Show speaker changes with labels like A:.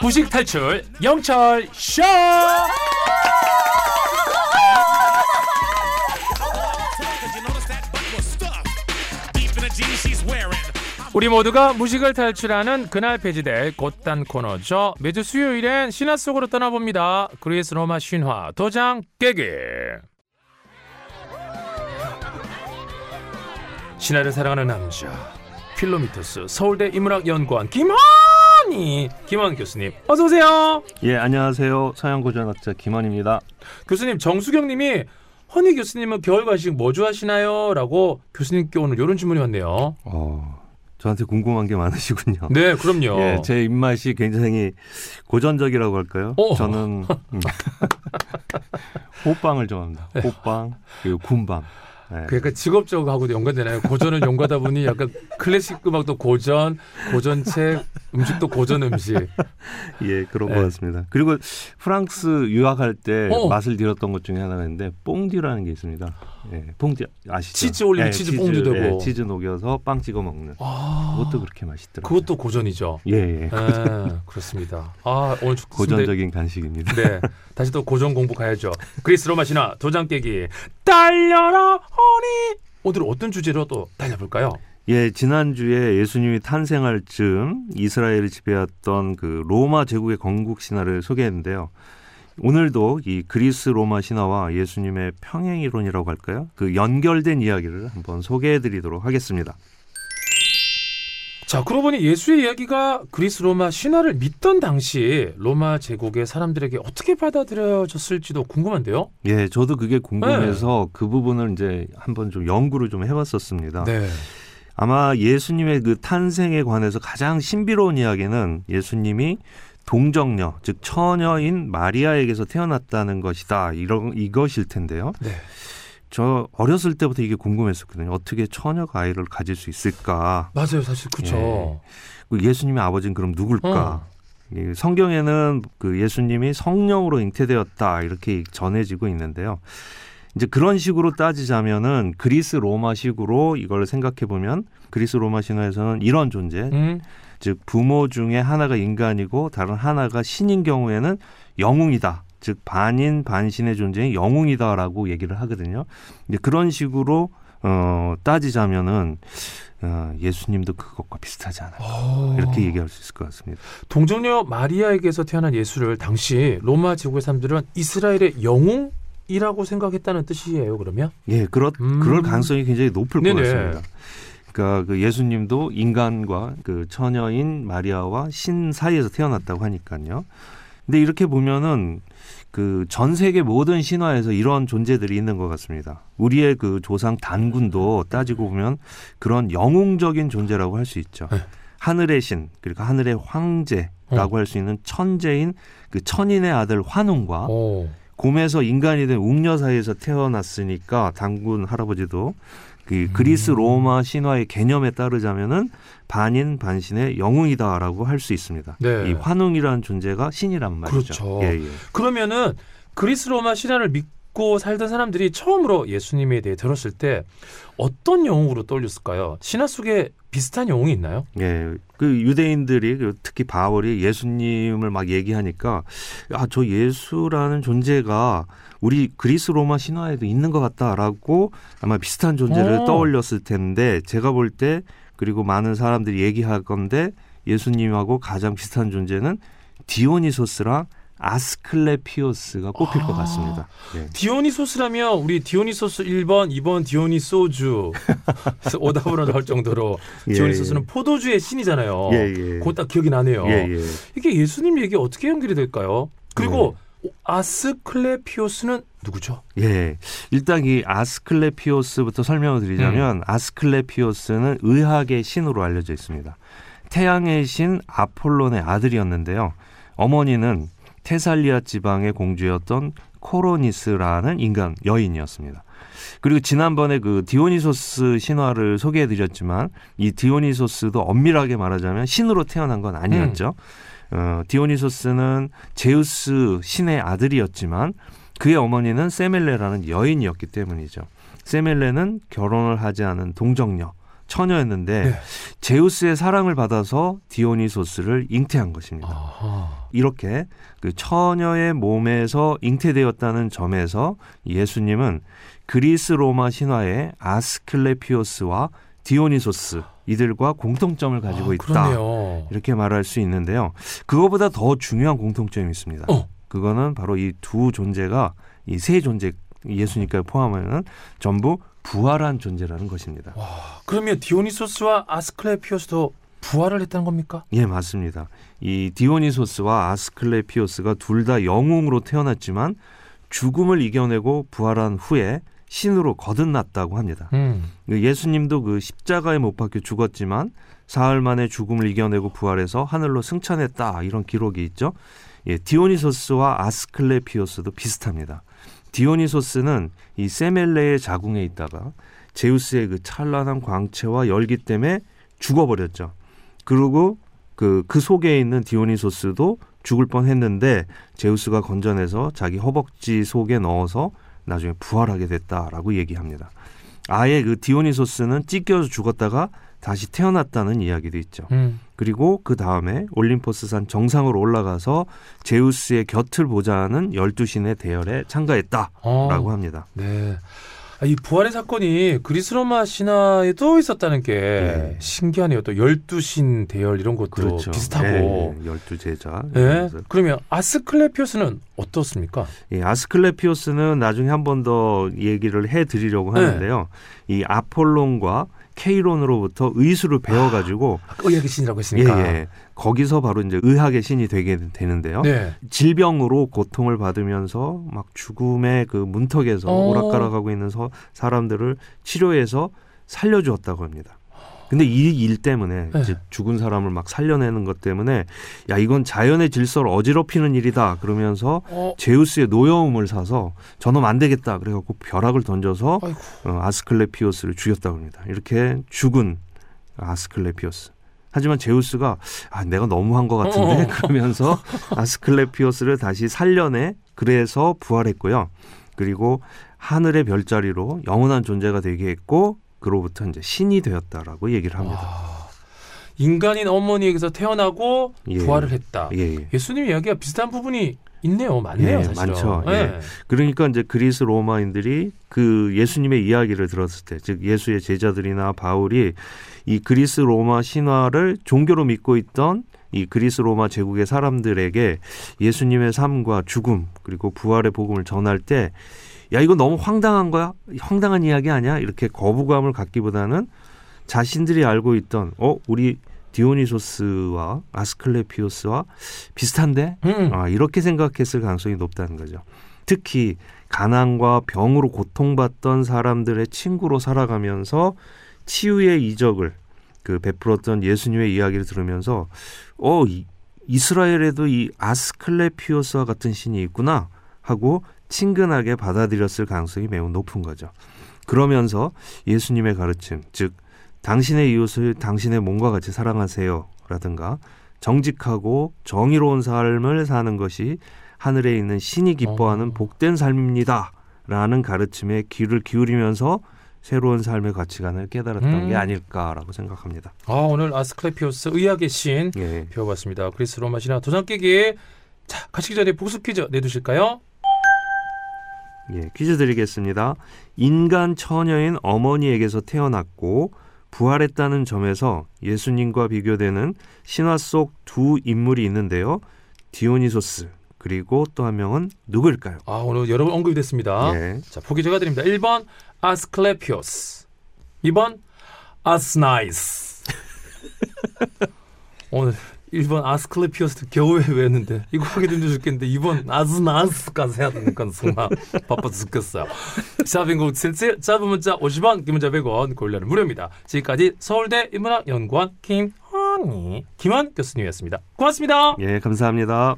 A: 무식 탈출 영철 쇼. 우리 모두가 무식을 탈출하는 그날 폐지될 곧단 코너죠. 매주 수요일엔 신화 속으로 떠나봅니다. 그리스 로마 신화 도장 깨기. 신화를 사랑하는 남자 필로미터스 서울대 인문학연구원 김원희 김원 교수님 어서 오세요.
B: 예, 안녕하세요. 서양고전학자 김원입니다.
A: 교수님 정수경님이 허니 교수님은 겨울 과식 뭐 좋아하시나요? 라고 교수님께 오늘 이런 질문이 왔네요.
B: 어, 저한테 궁금한 게 많으시군요.
A: 네, 그럼요.
B: 예, 제 입맛이 굉장히 고전적이라고 할까요?
A: 어.
B: 저는 음, 호빵을 좋아합니다. 호빵 그리고 군밤. 예.
A: 그러니까 직업적하고도 연관되나요? 고전을 연구하다 보니 약간 클래식 음악도 고전, 고전책, 음식도 고전 음식.
B: 예, 그런
A: 네.
B: 것 같습니다. 그리고 프랑스 유학할 때
A: 어.
B: 맛을 들었던 것 중에 하나가 있는데 뽕듀라는 게 있습니다. 예, 뽕듀 아시죠?
A: 치즈 올리면
B: 예,
A: 치즈 뽕듀 되고.
B: 예, 치즈 녹여서 빵 찍어 먹는.
A: 아,
B: 그것도 그렇게 맛있더라고요.
A: 그것도 고전이죠.
B: 예, 예.
A: 네, 그렇습니다. 아, 오늘 좋-
B: 고전적인 간식입니다.
A: 네, 다시 또 고전 공부 가야죠. 그리스 로마 신화 도장 깨기 달려라 허니. 오늘 어떤 주제로 또 달려볼까요?
B: 예, 지난주에 예수님이 탄생할 즈음 이스라엘을 지배했던 그 로마 제국의 건국 신화를 소개했는데요. 오늘도 이 그리스 로마 신화와 예수님의 평행 이론이라고 할까요? 그 연결된 이야기를 한번 소개해 드리도록 하겠습니다.
A: 자, 그러고 보니 예수의 이야기가 그리스 로마 신화를 믿던 당시 로마 제국의 사람들에게 어떻게 받아들여졌을지도 궁금한데요.
B: 예, 저도 그게 궁금해서 그 부분을 이제 한번 좀 연구를 좀 해봤었습니다.
A: 네.
B: 아마 예수님의 그 탄생에 관해서 가장 신비로운 이야기는 예수님이 동정녀, 즉 처녀인 마리아에게서 태어났다는 것이다. 이런 이것일 텐데요.
A: 네.
B: 저 어렸을 때부터 이게 궁금했었거든요. 어떻게 처녀가 아이를 가질 수 있을까?
A: 맞아요, 사실 그렇죠.
B: 그 예수님의 아버지는 그럼 누굴까?
A: 어.
B: 이 성경에는 그 예수님이 성령으로 잉태되었다 이렇게 전해지고 있는데요. 이제 그런 식으로 따지자면은 그리스 로마식으로 이걸 생각해 보면 그리스 로마 신화에서는 이런 존재,
A: 음,
B: 즉 부모 중에 하나가 인간이고 다른 하나가 신인 경우에는 영웅이다. 즉 반인 반신의 존재인 영웅이다라고 얘기를 하거든요. 이제 그런 식으로 어, 따지자면은 어, 예수님도 그것과 비슷하지 않아요.
A: 어,
B: 이렇게 얘기할 수 있을 것 같습니다.
A: 동정녀 마리아에게서 태어난 예수를 당시 로마 제국의 사람들은 이스라엘의 영웅 이라고 생각했다는 뜻이에요. 그러면?
B: 예, 그럴
A: 음.
B: 그럴 가능성이 굉장히 높을
A: 네네.
B: 것 같습니다. 그러니까 그 예수님도 인간과 그 처녀인 마리아와 신 사이에서 태어났다고 하니까요. 근데 이렇게 보면은 그 전 세계 모든 신화에서 이런 존재들이 있는 것 같습니다. 우리의 그 조상 단군도 따지고 보면 그런 영웅적인 존재라고 할 수 있죠.
A: 네.
B: 하늘의 신, 그러니까 하늘의 황제라고 할 수 있는 천재인 그 천인의 아들 환웅과
A: 오.
B: 곰에서 인간이 된 웅녀 사이에서 태어났으니까 당군 할아버지도 그 그리스 로마 신화의 개념에 따르자면은 반인 반신의 영웅이다라고 할 수 있습니다.
A: 네.
B: 이 환웅이라는 존재가 신이란 말이죠.
A: 그렇죠.
B: 예, 예.
A: 그러면은 그리스 로마 신화를 믿고 살던 사람들이 처음으로 예수님에 대해 들었을 때 어떤 영웅으로 떠올렸을까요? 신화 속에 비슷한 영웅이 있나요?
B: 예, 그 유대인들이 그 특히 바울이 예수님을 막 얘기하니까 아 저 예수라는 존재가 우리 그리스 로마 신화에도 있는 것 같다라고 아마 비슷한 존재를
A: 오.
B: 떠올렸을 텐데 제가 볼 때 그리고 많은 사람들이 얘기할 건데 예수님하고 가장 비슷한 존재는 디오니소스랑 아스클레피오스가 꼽힐 것
A: 아.
B: 같습니다. 예.
A: 디오니소스라면 우리 디오니소스 1번, 2번 디오니소주 오답으로 나올 정도로
B: 예,
A: 디오니소스는 포도주의 신이잖아요.
B: 예, 예.
A: 그거 딱 기억이 나네요.
B: 예, 예.
A: 이게 예수님 얘기 어떻게 연결이 될까요? 그리고 아스클레피오스는 누구죠?
B: 예. 일단 이 아스클레피오스부터 설명을 드리자면 아스클레피오스는 의학의 신으로 알려져 있습니다. 태양의 신 아폴론의 아들이었는데요. 어머니는 테살리아 지방의 공주였던 코로니스라는 인간 여인이었습니다. 그리고 지난번에 그 디오니소스 신화를 소개해 드렸지만 이 디오니소스도 엄밀하게 말하자면 신으로 태어난 건 아니었죠. 어, 디오니소스는 제우스 신의 아들이었지만 그의 어머니는 세멜레라는 여인이었기 때문이죠. 세멜레는 결혼을 하지 않은 동정녀, 처녀였는데
A: 네.
B: 제우스의 사랑을 받아서 디오니소스를 잉태한 것입니다.
A: 아하.
B: 이렇게 그 처녀의 몸에서 잉태되었다는 점에서 예수님은 그리스 로마 신화의 아스클레피오스와 디오니소스 이들과 공통점을 가지고
A: 아,
B: 있다.
A: 그렇네요.
B: 이렇게 말할 수 있는데요. 그거보다 더 중요한 공통점이 있습니다.
A: 어.
B: 그거는 바로 이 두 존재가 이 세 존재 예수님까지 포함하면 전부 부활한 존재라는 것입니다.
A: 그러면 디오니소스와 아스클레피오스도 부활을 했다는 겁니까?
B: 예, 맞습니다. 이 디오니소스와 아스클레피오스가 둘 다 영웅으로 태어났지만 죽음을 이겨내고 부활한 후에 신으로 거듭났다고 합니다.
A: 음.
B: 그 예수님도 그 십자가에 못 박혀 죽었지만 사흘 만에 죽음을 이겨내고 부활해서 하늘로 승천했다 이런 기록이 있죠. 예, 디오니소스와 아스클레피오스도 비슷합니다. 디오니소스는 이 세멜레의 자궁에 있다가 제우스의 그 찬란한 광채와 열기 때문에 죽어버렸죠. 그리고 그, 그 속에 있는 디오니소스도 죽을 뻔 했는데 제우스가 건져내서 자기 허벅지 속에 넣어서 나중에 부활하게 됐다라고 얘기합니다. 아예 그 디오니소스는 찢겨서 죽었다가 다시 태어났다는 이야기도 있죠.
A: 음.
B: 그리고 그 다음에 올림포스산 정상으로 올라가서 제우스의 곁을 보자는 열두 신의 대열에 참가했다라고
A: 어.
B: 합니다.
A: 네. 아, 이 부활의 사건이 그리스 로마 신화에도 있었다는 게
B: 네.
A: 신기하네요. 또 열두 신 대열 이런 것도
B: 그렇죠.
A: 비슷하고.
B: 네, 열두 제자.
A: 예.
B: 그래서
A: 그러면 아스클레피오스는 어떻습니까?
B: 예, 아스클레피오스는 나중에 한 번 더 얘기를 해드리려고
A: 네.
B: 하는데요. 이 아폴론과 케이론으로부터 의술을 배워가지고
A: 아까 의학의 신이라고 했으니까.
B: 예, 예. 거기서 바로 이제 의학의 신이 되게 되는데요.
A: 네.
B: 질병으로 고통을 받으면서 막 죽음의 그 문턱에서
A: 어.
B: 오락가락하고 있는 서- 사람들을 치료해서 살려주었다고 합니다. 근데 이 일 때문에
A: 네.
B: 이제 죽은 사람을 막 살려내는 것 때문에 야 이건 자연의 질서를 어지럽히는 일이다 그러면서
A: 어,
B: 제우스의 노여움을 사서 저놈 안 되겠다 그래갖고 벼락을 던져서
A: 아이고.
B: 어, 아스클레피오스를 죽였다고 합니다. 이렇게 죽은 아스클레피오스. 하지만 제우스가 아, 내가 너무한 것 같은데
A: 어.
B: 그러면서 아스클레피오스를 다시 살려내 그래서 부활했고요. 그리고 하늘의 별자리로 영원한 존재가 되게 했고 그로부터 이제 신이 되었다라고 얘기를 합니다.
A: 아, 인간인 어머니에게서 태어나고
B: 예.
A: 부활을 했다.
B: 예, 예.
A: 예수님 이야기가 비슷한 부분이 있네요. 맞네요,
B: 예,
A: 사실은.
B: 많죠. 예.
A: 예.
B: 그러니까 이제 그리스 로마인들이 그 예수님의 이야기를 들었을 때, 즉 예수의 제자들이나 바울이 이 그리스 로마 신화를 종교로 믿고 있던 이 그리스 로마 제국의 사람들에게 예수님의 삶과 죽음 그리고 부활의 복음을 전할 때, 야 이거 너무 황당한 거야, 황당한 이야기 아니야? 이렇게 거부감을 갖기보다는 자신들이 알고 있던 어 우리 디오니소스와 아스클레피오스와 비슷한데
A: 음.
B: 아, 이렇게 생각했을 가능성이 높다는 거죠. 특히 가난과 병으로 고통받던 사람들의 친구로 살아가면서 치유의 이적을 그 베풀었던 예수님의 이야기를 들으면서 어 이, 이스라엘에도 이 아스클레피오스와 같은 신이 있구나 하고 친근하게 받아들였을 가능성이 매우 높은 거죠. 그러면서 예수님의 가르침, 즉 당신의 이웃을 당신의 몸과 같이 사랑하세요라든가 정직하고 정의로운 삶을 사는 것이 하늘에 있는 신이 기뻐하는
A: 어.
B: 복된 삶입니다라는 가르침에 귀를 기울이면서 새로운 삶의 가치관을 깨달았던
A: 음.
B: 게 아닐까라고 생각합니다.
A: 아, 오늘 아스클레피오스 의학의 신
B: 예.
A: 배워봤습니다. 그리스 로마 신화 도장 깨기. 자, 가시기 전에 복수 퀴즈 내두실까요?
B: 예, 퀴즈 드리겠습니다. 인간 처녀인 어머니에게서 태어났고 부활했다는 점에서 예수님과 비교되는 신화 속 두 인물이 있는데요. 디오니소스 그리고 또 한 명은 누구일까요?
A: 아, 오늘 여러 번 언급이 됐습니다.
B: 예.
A: 자, 보기 제가 드립니다. 1번 아스클레피오스. 2번 아스나이스. 오늘 1번 아스클레피오스 겨우 외웠는데 이거 하기도 힘들어 죽겠는데 2번 아스나이스까지 해야 건 정말 바빠 죽겠어요. 샤빙국 77 짧은 문자 50원 긴 문자 100원 골라는 무료입니다. 지금까지 서울대 인문학연구원 김환희 김환 교수님이었습니다. 고맙습니다.
B: 예, 감사합니다.